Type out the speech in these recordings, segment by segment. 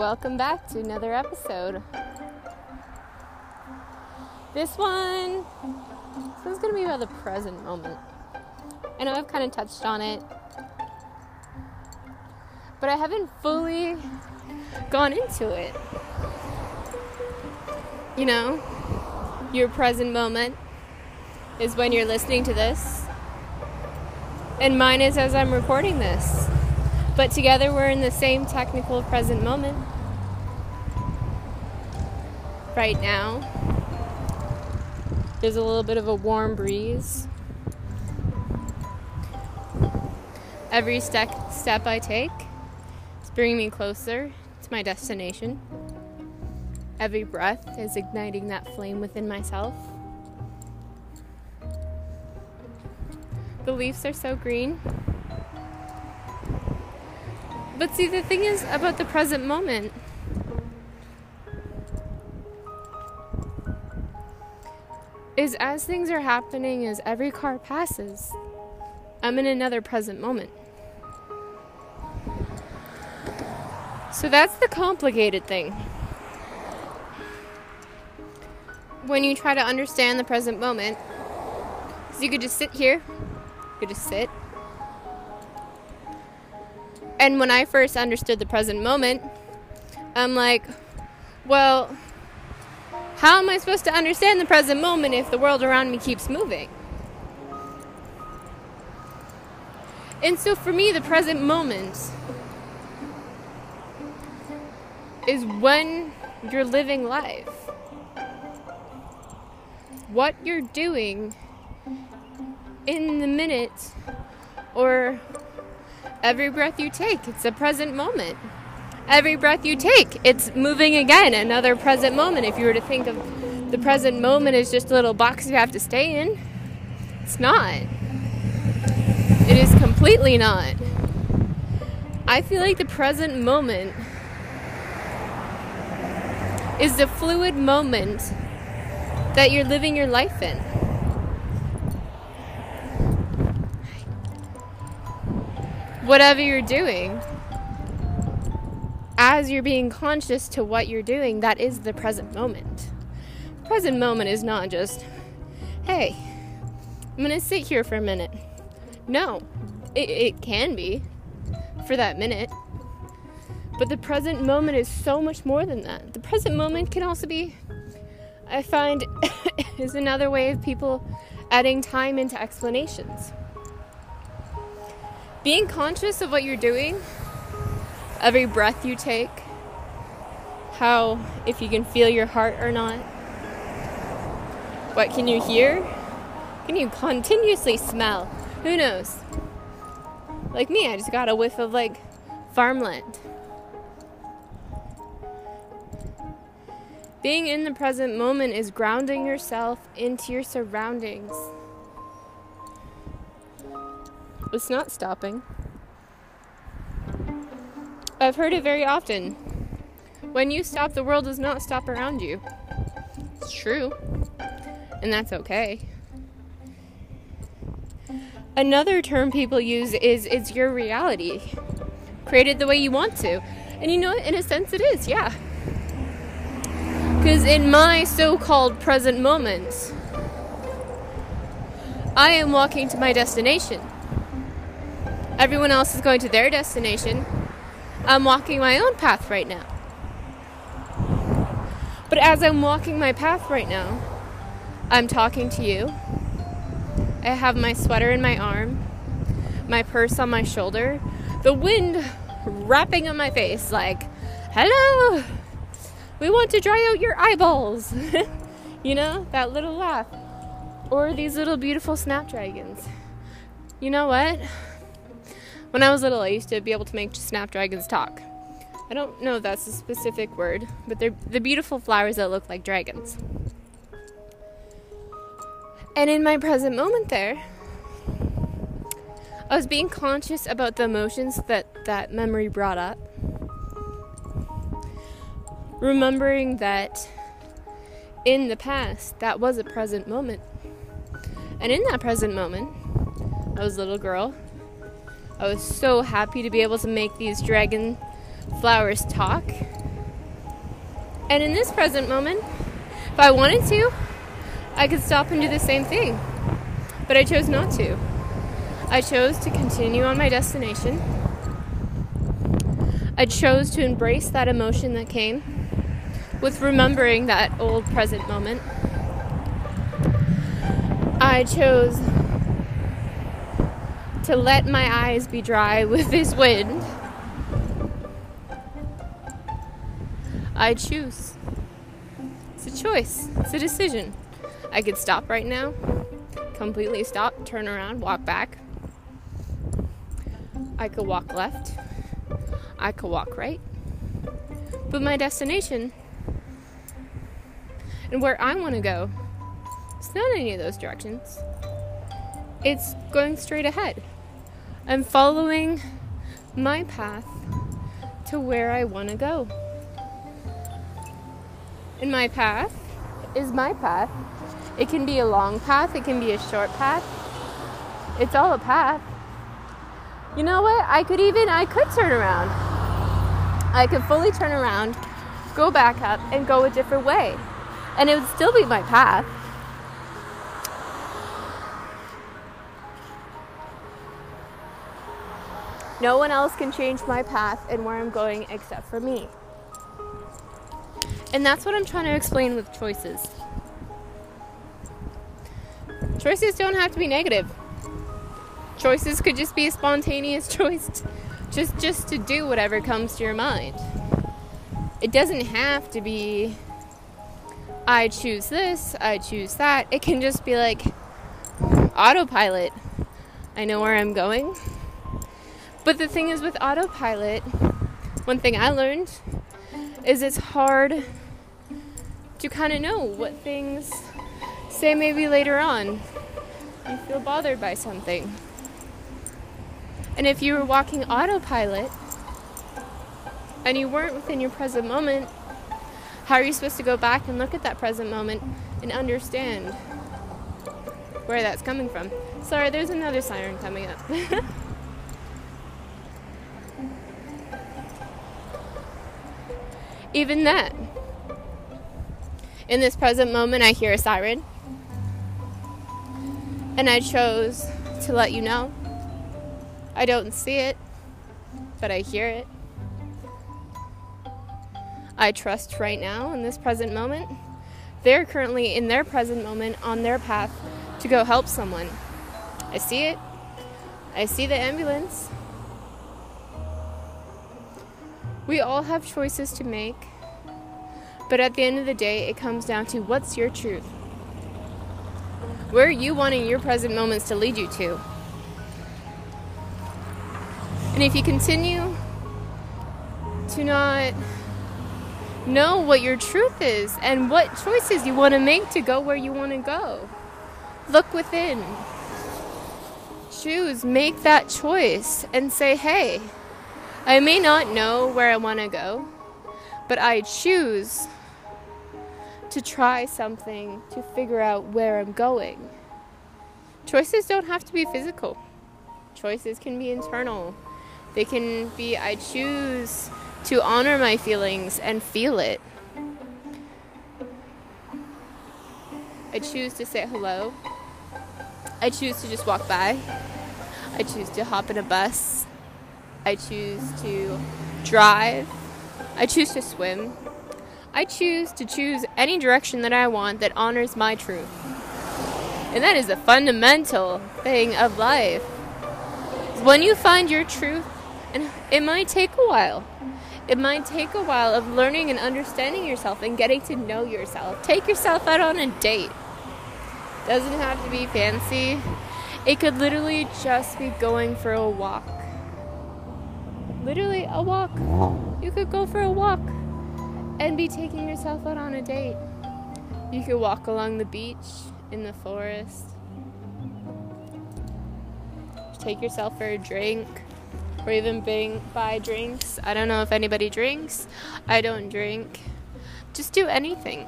welcome back to another episode. This one, this one's gonna be about the present moment. I know I've kind of touched on it, but I haven't fully gone into it. You know, your present moment is when you're listening to this, and mine is as I'm recording this. But together we're in the same technical present moment. Right now, there's a little bit of a warm breeze. Every step, step I take is bringing me closer to my destination. Every breath is igniting that flame within myself. The leaves are so green. But see, the thing is about the present moment. Is as things are happening, as every car passes, I'm in another present moment. So that's the complicated thing. When you try to understand the present moment, you could just sit here, you could just sit, and when I first understood the present moment, I'm like, well, how am I supposed to understand the present moment if the world around me keeps moving? And so for me, the present moment is when you're living life. What you're doing in the minute or Every breath you take, it's a present moment. Every breath you take, it's moving again, another present moment. If you were to think of the present moment as just a little box you have to stay in, it's not. It is completely not. I feel like the present moment is the fluid moment that you're living your life in. Whatever you're doing, as you're being conscious to what you're doing, that is the present moment. Present moment is not just, hey, I'm gonna sit here for a minute. No, it, it can be for that minute. But the present moment is so much more than that. The present moment can also be, I find, is another way of people adding time into explanations being conscious of what you're doing, every breath you take, how, if you can feel your heart or not, what can you hear? Can you continuously smell? Who knows? Like me, I just got a whiff of like farmland. Being in the present moment is grounding yourself into your surroundings. It's not stopping. I've heard it very often. When you stop, the world does not stop around you. It's true. And that's okay. Another term people use is it's your reality. Created the way you want to. And you know, in a sense, it is, yeah. Because in my so called present moments, I am walking to my destination. Everyone else is going to their destination. I'm walking my own path right now. But as I'm walking my path right now, I'm talking to you. I have my sweater in my arm, my purse on my shoulder, the wind wrapping on my face, like, hello, we want to dry out your eyeballs. you know, that little laugh. Or these little beautiful snapdragons. You know what? When I was little, I used to be able to make snapdragons talk. I don't know if that's a specific word, but they're the beautiful flowers that look like dragons. And in my present moment there, I was being conscious about the emotions that that memory brought up. Remembering that in the past, that was a present moment. And in that present moment, I was a little girl I was so happy to be able to make these dragon flowers talk. And in this present moment, if I wanted to, I could stop and do the same thing. But I chose not to. I chose to continue on my destination. I chose to embrace that emotion that came with remembering that old present moment. I chose to let my eyes be dry with this wind. I choose. It's a choice, it's a decision. I could stop right now, completely stop, turn around, walk back. I could walk left. I could walk right. But my destination and where I want to go, it's not any of those directions. It's going straight ahead. I'm following my path to where I want to go. And my path is my path. It can be a long path, it can be a short path. It's all a path. You know what? I could even I could turn around. I could fully turn around, go back up and go a different way. And it would still be my path. No one else can change my path and where I'm going except for me. And that's what I'm trying to explain with choices. Choices don't have to be negative. Choices could just be a spontaneous choice just just to do whatever comes to your mind. It doesn't have to be I choose this, I choose that. It can just be like autopilot. I know where I'm going. But the thing is with autopilot, one thing I learned is it's hard to kind of know what things say maybe later on you feel bothered by something. And if you were walking autopilot and you weren't within your present moment, how are you supposed to go back and look at that present moment and understand where that's coming from? Sorry, there's another siren coming up. Even that. In this present moment, I hear a siren. And I chose to let you know. I don't see it, but I hear it. I trust right now in this present moment. They're currently in their present moment on their path to go help someone. I see it. I see the ambulance. We all have choices to make, but at the end of the day, it comes down to what's your truth? Where are you wanting your present moments to lead you to? And if you continue to not know what your truth is and what choices you want to make to go where you want to go, look within. Choose, make that choice, and say, hey, I may not know where I want to go, but I choose to try something to figure out where I'm going. Choices don't have to be physical, choices can be internal. They can be, I choose to honor my feelings and feel it. I choose to say hello. I choose to just walk by. I choose to hop in a bus. I choose to drive. I choose to swim. I choose to choose any direction that I want that honors my truth. And that is a fundamental thing of life. When you find your truth, and it might take a while. It might take a while of learning and understanding yourself and getting to know yourself. Take yourself out on a date. Doesn't have to be fancy. It could literally just be going for a walk. Literally a walk. You could go for a walk and be taking yourself out on a date. You could walk along the beach, in the forest, take yourself for a drink, or even bring, buy drinks. I don't know if anybody drinks. I don't drink. Just do anything.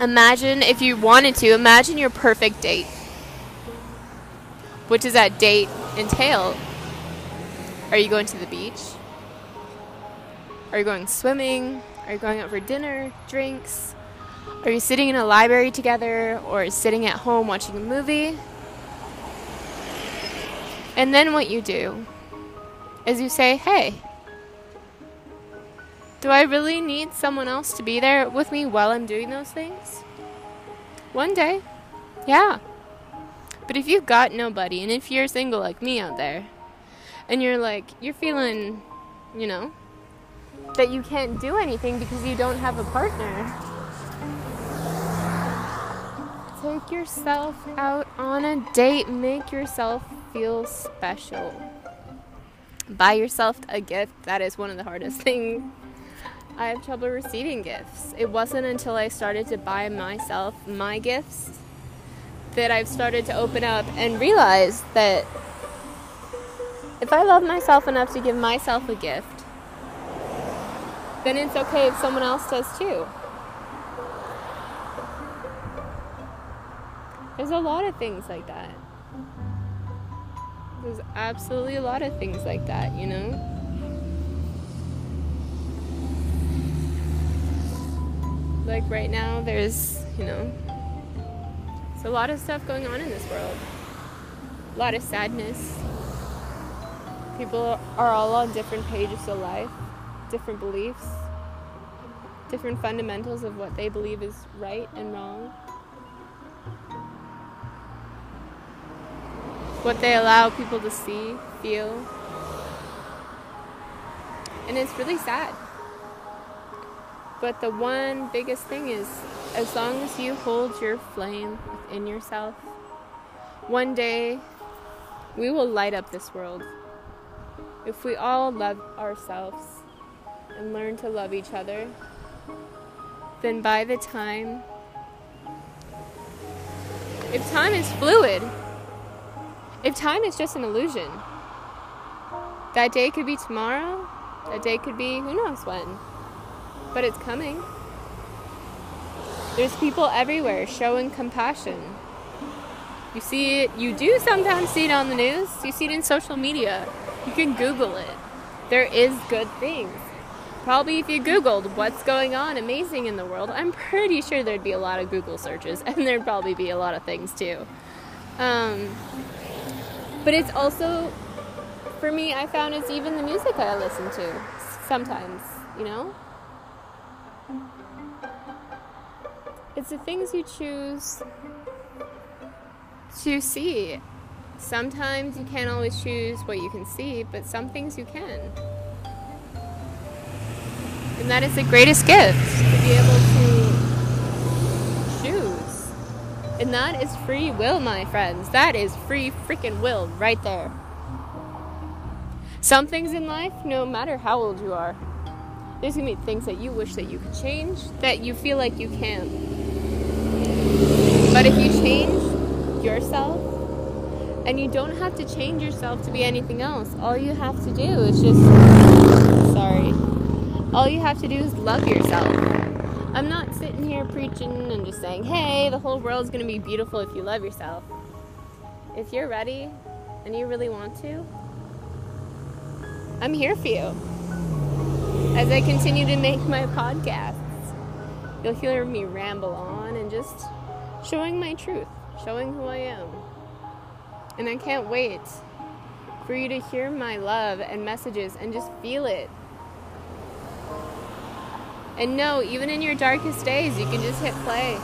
Imagine if you wanted to, imagine your perfect date. What does that date entail? Are you going to the beach? Are you going swimming? Are you going out for dinner, drinks? Are you sitting in a library together or sitting at home watching a movie? And then what you do is you say, hey, do I really need someone else to be there with me while I'm doing those things? One day, yeah. But if you've got nobody, and if you're single like me out there, and you're like, you're feeling, you know, that you can't do anything because you don't have a partner, take yourself out on a date. Make yourself feel special. Buy yourself a gift. That is one of the hardest things. I have trouble receiving gifts. It wasn't until I started to buy myself my gifts that I've started to open up and realize that if I love myself enough to give myself a gift, then it's okay if someone else does too. There's a lot of things like that. There's absolutely a lot of things like that, you know? Like right now, there's, you know, there's a lot of stuff going on in this world. A lot of sadness. People are all on different pages of life, different beliefs, different fundamentals of what they believe is right and wrong. what they allow people to see, feel. And it's really sad. But the one biggest thing is as long as you hold your flame within yourself, one day we will light up this world. If we all love ourselves and learn to love each other, then by the time, if time is fluid, if time is just an illusion, that day could be tomorrow, that day could be who knows when. But it's coming. There's people everywhere showing compassion. You see it, you do sometimes see it on the news, you see it in social media. You can Google it. There is good things. Probably if you Googled what's going on amazing in the world, I'm pretty sure there'd be a lot of Google searches, and there'd probably be a lot of things too. Um, but it's also, for me, I found it's even the music I listen to sometimes, you know? It's the things you choose to see. Sometimes you can't always choose what you can see, but some things you can. And that is the greatest gift to be able to choose. And that is free will, my friends. That is free freaking will right there. Some things in life, no matter how old you are, there's gonna be things that you wish that you could change that you feel like you can. But if you change yourself, and you don't have to change yourself to be anything else, all you have to do is just. Sorry. All you have to do is love yourself. I'm not sitting here preaching and just saying, hey, the whole world's going to be beautiful if you love yourself. If you're ready and you really want to, I'm here for you. As I continue to make my podcasts, you'll hear me ramble on and just showing my truth, showing who I am. And I can't wait for you to hear my love and messages and just feel it and know, even in your darkest days, you can just hit play.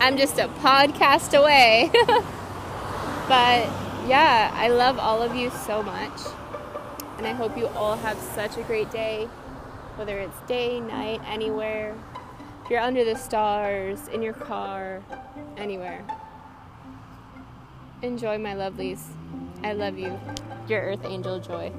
I'm just a podcast away. but yeah, I love all of you so much. And I hope you all have such a great day, whether it's day, night, anywhere. If you're under the stars, in your car, anywhere. Enjoy, my lovelies. I love you. Your Earth Angel Joy.